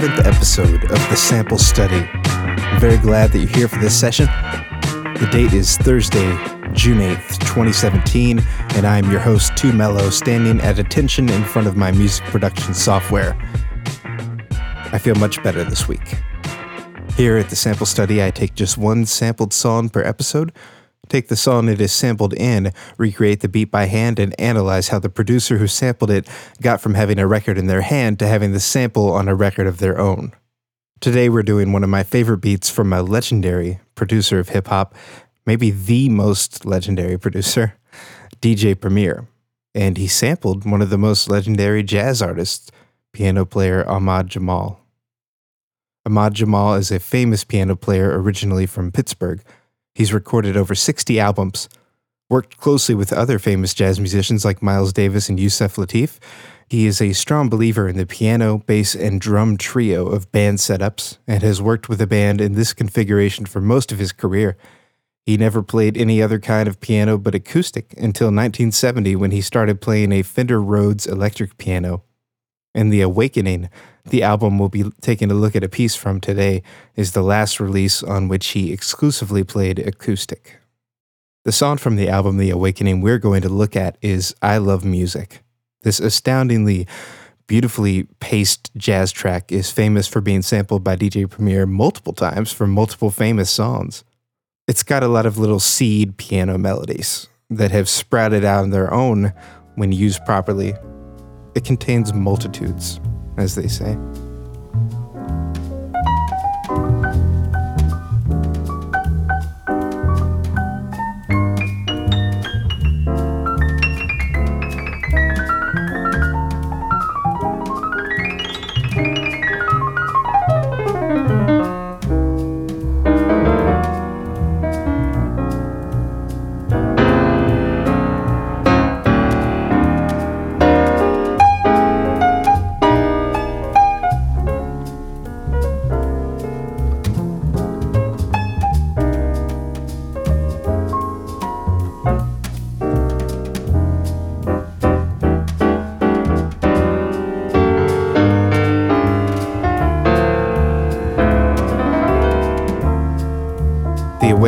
seventh episode of The Sample Study. I'm very glad that you're here for this session. The date is Thursday, June 8th, 2017, and I'm your host, Too Mellow, standing at attention in front of my music production software. I feel much better this week. Here at The Sample Study, I take just one sampled song per episode Take the song it is sampled in, recreate the beat by hand, and analyze how the producer who sampled it got from having a record in their hand to having the sample on a record of their own. Today, we're doing one of my favorite beats from a legendary producer of hip hop, maybe the most legendary producer, DJ Premier. And he sampled one of the most legendary jazz artists, piano player Ahmad Jamal. Ahmad Jamal is a famous piano player originally from Pittsburgh He's recorded over 60 albums, worked closely with other famous jazz musicians like Miles Davis and Yusef Lateef. He is a strong believer in the piano, bass, and drum trio of band setups and has worked with a band in this configuration for most of his career. He never played any other kind of piano but acoustic until 1970 when he started playing a Fender Rhodes electric piano. In The Awakening, the album we'll be taking a look at a piece from today is the last release on which he exclusively played acoustic. The song from the album The Awakening we're going to look at is I Love Music. This astoundingly beautifully paced jazz track is famous for being sampled by DJ Premier multiple times for multiple famous songs. It's got a lot of little seed piano melodies that have sprouted out on their own when used properly. It contains multitudes as they say.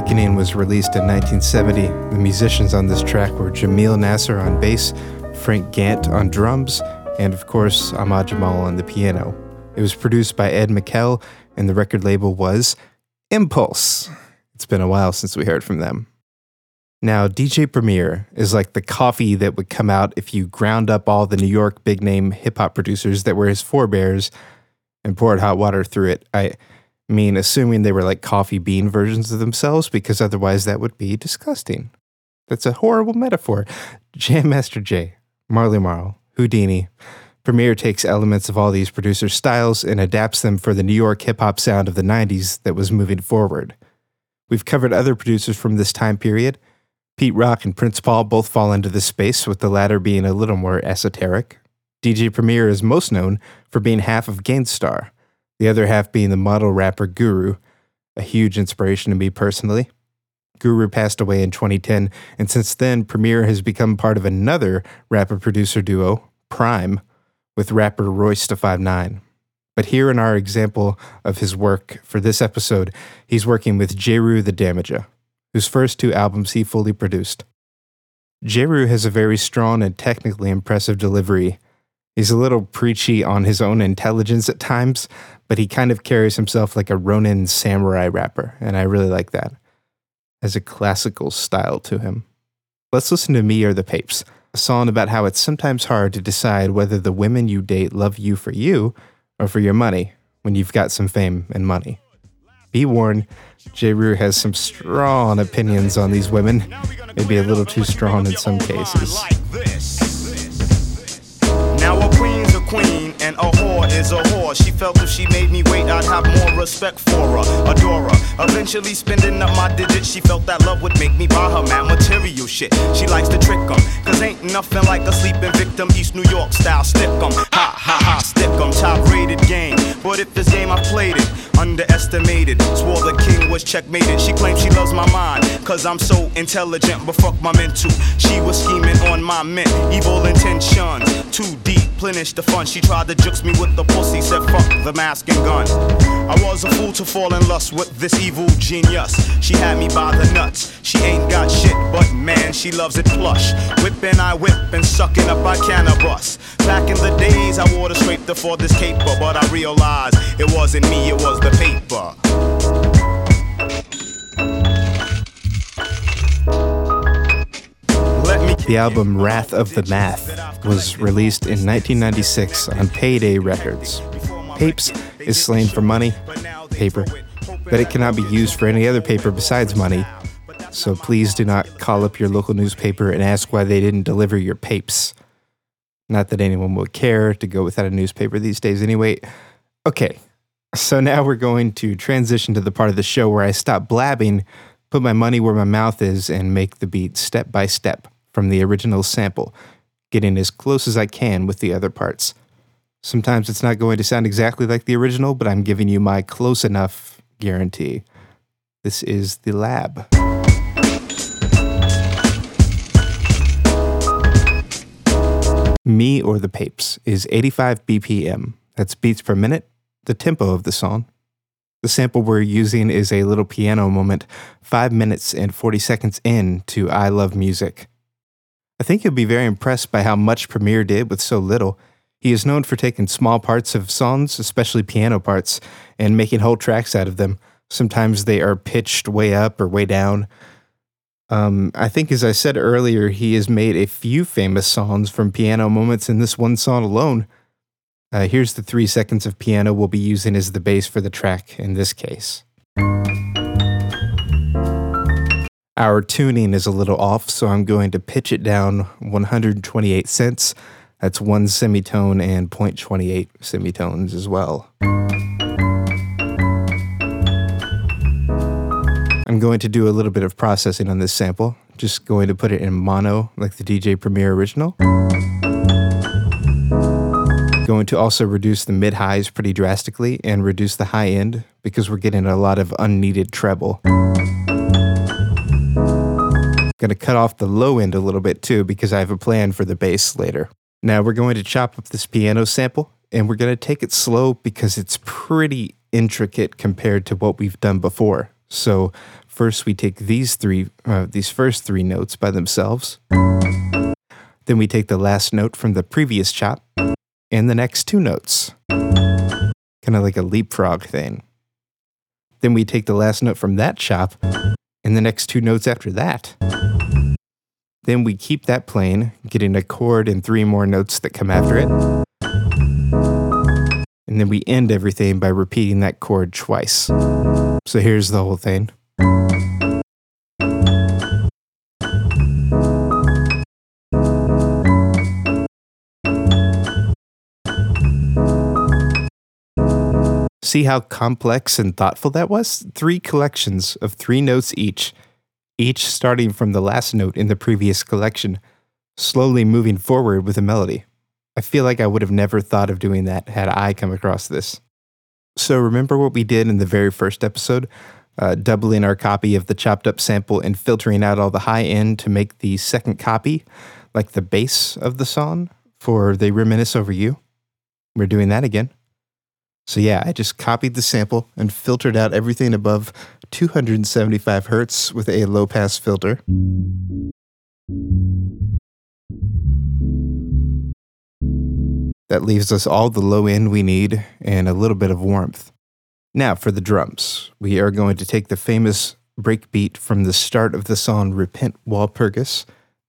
Awakening was released in 1970. The musicians on this track were Jamil Nasser on bass, Frank Gant on drums, and of course, Ahmad Jamal on the piano. It was produced by Ed Michel, and the record label was Impulse. It's been a while since we heard from them. Now, DJ Premier is like the coffee that would come out if you ground up all the New York big name hip hop producers that were his forebears and poured hot water through it. I mean, assuming they were like coffee bean versions of themselves, because otherwise that would be disgusting. That's a horrible metaphor. Jam Master Jay, Marley Marl, Whodini. Premier takes elements of all these producers' styles and adapts them for the New York hip hop sound of the 90s that was moving forward. We've covered other producers from this time period. Pete Rock and Prince Paul both fall into this space, with the latter being a little more esoteric. DJ Premier is most known for being half of Gang Starr, the other half being the model rapper Guru, a huge inspiration to me personally. Guru passed away in 2010, and since then, Premier has become part of another rapper producer duo, PRhyme, with rapper Royce da 5'9. But here in our example of his work for this episode, he's working with Jeru the Damaja, whose first two albums he fully produced. Jeru has a very strong and technically impressive delivery. He's a little preachy on his own intelligence at times, but he kind of carries himself like a Ronin samurai rapper, and I really like that. Has a classical style to him. Let's listen to Me or the Papes, a song about how it's sometimes hard to decide whether the women you date love you for you or for your money when you've got some fame and money. Be warned, Jeru has some strong opinions on these women, maybe a little too strong in some cases. Now a queen's a queen and a whore is a whore. She felt if she made me wait, I'd have more respect for her, adore her. Eventually spending up my digits, she felt that love would make me buy her mad material shit. She likes to trick 'em, cause ain't nothing like a sleeping victim, East New York style. Stick 'em, ha ha ha, stick 'em, top rated game. But if this game I played it, underestimated. Swore the king was checkmated. She claims she loves my mind, cause I'm so intelligent, but fuck my mental. She was scheming on my mint, evil intentions, too deep replenish the fun. She tried to jukes me with the pussy, said fuck the mask and gun. I was a fool to fall in lust with this evil genius. She had me by the nuts. She ain't got shit, but man, she loves it plush. Whipping, I whip and sucking up, I cannabis. Back in the days, I wore the scraper for this caper, but I realized it wasn't me, it was the paper. The album Wrath of the Math was released in 1996 on Payday Records. Papes is slang for money, paper, but it cannot be used for any other paper besides money. So please do not call up your local newspaper and ask why they didn't deliver your papes. Not that anyone would care to go without a newspaper these days anyway. Okay, so now we're going to transition to the part of the show where I stop blabbing, put my money where my mouth is, and make the beat step by step from the original sample, getting as close as I can with the other parts. Sometimes it's not going to sound exactly like the original, but I'm giving you my close enough guarantee. This is the lab. Me or the Papes is 85 BPM. That's beats per minute, the tempo of the song. The sample we're using is a little piano moment, 5 minutes and 40 seconds in to I Love Music. I think you'll be very impressed by how much Premier did with so little. He is known for taking small parts of songs, especially piano parts, and making whole tracks out of them. Sometimes they are pitched way up or way down. Um, I think, as I said earlier, he has made a few famous songs from piano moments in this one song alone. Uh, here's the three seconds of piano we'll be using as the bass for the track in this case. Our tuning is a little off, so I'm going to pitch it down 128 cents. That's one semitone and 0.28 semitones as well. I'm going to do a little bit of processing on this sample. Just going to put it in mono like the DJ Premier original. Going to also reduce the mid highs pretty drastically and reduce the high end because we're getting a lot of unneeded treble. Going to cut off the low end a little bit too because I have a plan for the bass later. Now we're going to chop up this piano sample and we're going to take it slow because it's pretty intricate compared to what we've done before. So first we take these three, uh, these first three notes by themselves. Then we take the last note from the previous chop and the next two notes, kind of like a leapfrog thing. Then we take the last note from that chop and the next two notes after that. Then we keep that playing, getting a chord and three more notes that come after it. And then we end everything by repeating that chord twice. So here's the whole thing. See how complex and thoughtful that was? Three collections of three notes each each starting from the last note in the previous collection, slowly moving forward with a melody. I feel like I would have never thought of doing that had I come across this. So, remember what we did in the very first episode? Uh, doubling our copy of the chopped up sample and filtering out all the high end to make the second copy, like the bass of the song for They Reminisce Over You. We're doing that again. So yeah, I just copied the sample and filtered out everything above 275 hertz with a low pass filter. That leaves us all the low end we need and a little bit of warmth. Now for the drums. We are going to take the famous breakbeat from the start of the song Repent Walpurgis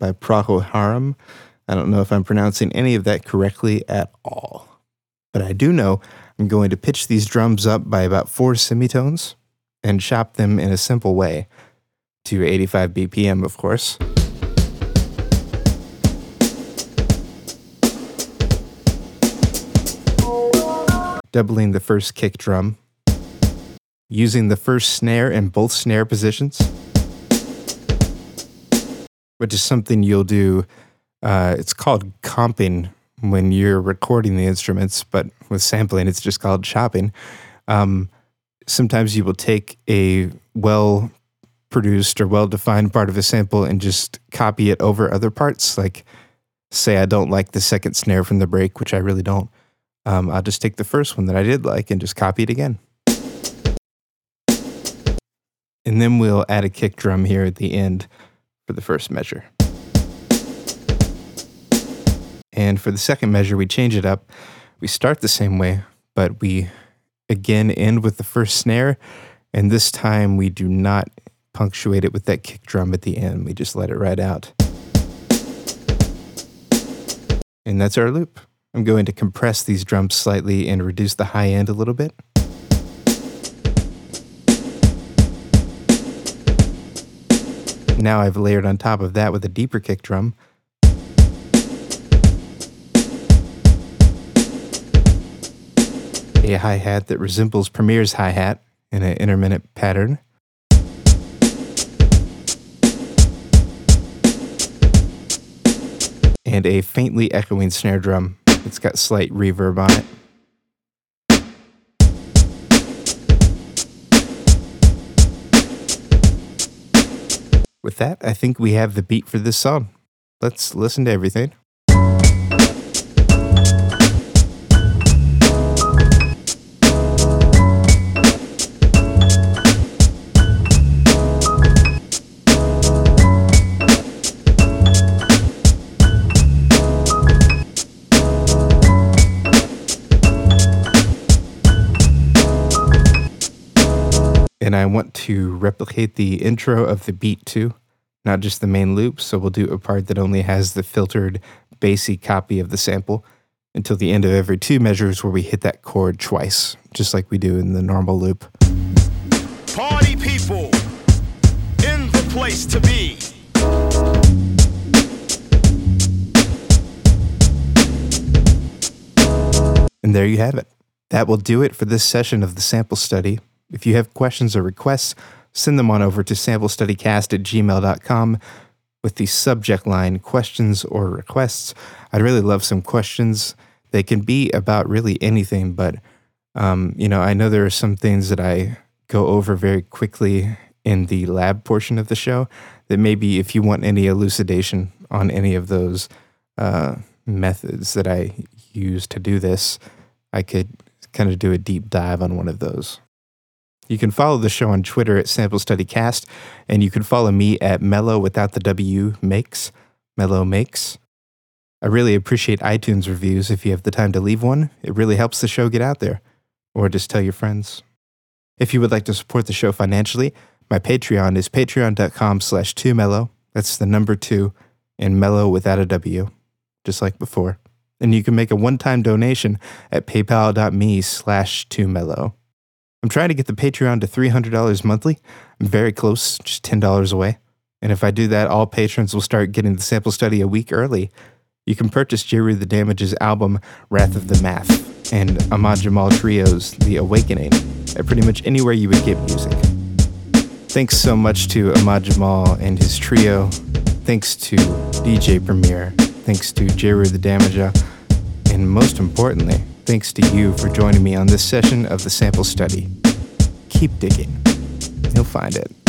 by Procol Harum. I don't know if I'm pronouncing any of that correctly at all. But I do know I'm going to pitch these drums up by about four semitones and chop them in a simple way to 85 BPM, of course. Doubling the first kick drum, using the first snare in both snare positions, which is something you'll do. Uh, it's called comping when you're recording the instruments, but with sampling, it's just called chopping. Um, sometimes you will take a well produced or well defined part of a sample and just copy it over other parts. Like say I don't like the second snare from the break, which I really don't, um, I'll just take the first one that I did like and just copy it again. And then we'll add a kick drum here at the end for the first measure. And for the second measure, we change it up. We start the same way, but we again end with the first snare. And this time we do not punctuate it with that kick drum at the end. We just let it ride out. And that's our loop. I'm going to compress these drums slightly and reduce the high end a little bit. Now I've layered on top of that with a deeper kick drum. A hi hat that resembles Premier's hi hat in an intermittent pattern. And a faintly echoing snare drum. that's got slight reverb on it. With that, I think we have the beat for this song. Let's listen to everything. To replicate the intro of the beat too, not just the main loop. So we'll do a part that only has the filtered, bassy copy of the sample until the end of every two measures where we hit that chord twice, just like we do in the normal loop. Party people in the place to be. And there you have it. That will do it for this session of the sample study. If you have questions or requests, send them on over to samplestudycast at gmail.com with the subject line questions or requests. I'd really love some questions. They can be about really anything, but um, you know, I know there are some things that I go over very quickly in the lab portion of the show that maybe if you want any elucidation on any of those uh, methods that I use to do this, I could kind of do a deep dive on one of those. You can follow the show on Twitter at Sample Study Cast, and you can follow me at Mellow without the W Makes, Mellow Makes. I really appreciate iTunes reviews if you have the time to leave one. It really helps the show get out there. Or just tell your friends. If you would like to support the show financially, my Patreon is patreon.com slash 2mellow. That's the number two, and mellow without a W, just like before. And you can make a one-time donation at paypal.me slash 2mellow. I'm trying to get the Patreon to $300 monthly. I'm very close, just $10 away. And if I do that, all patrons will start getting the sample study a week early. You can purchase Jeru the Damaja's album, Wrath of the Math, and Ahmad Jamal Trio's The Awakening at pretty much anywhere you would get music. Thanks so much to Ahmad Jamal and his trio. Thanks to DJ Premier. Thanks to Jeru the Damaja. And most importantly, thanks to you for joining me on this session of the sample study. Keep digging, you'll find it.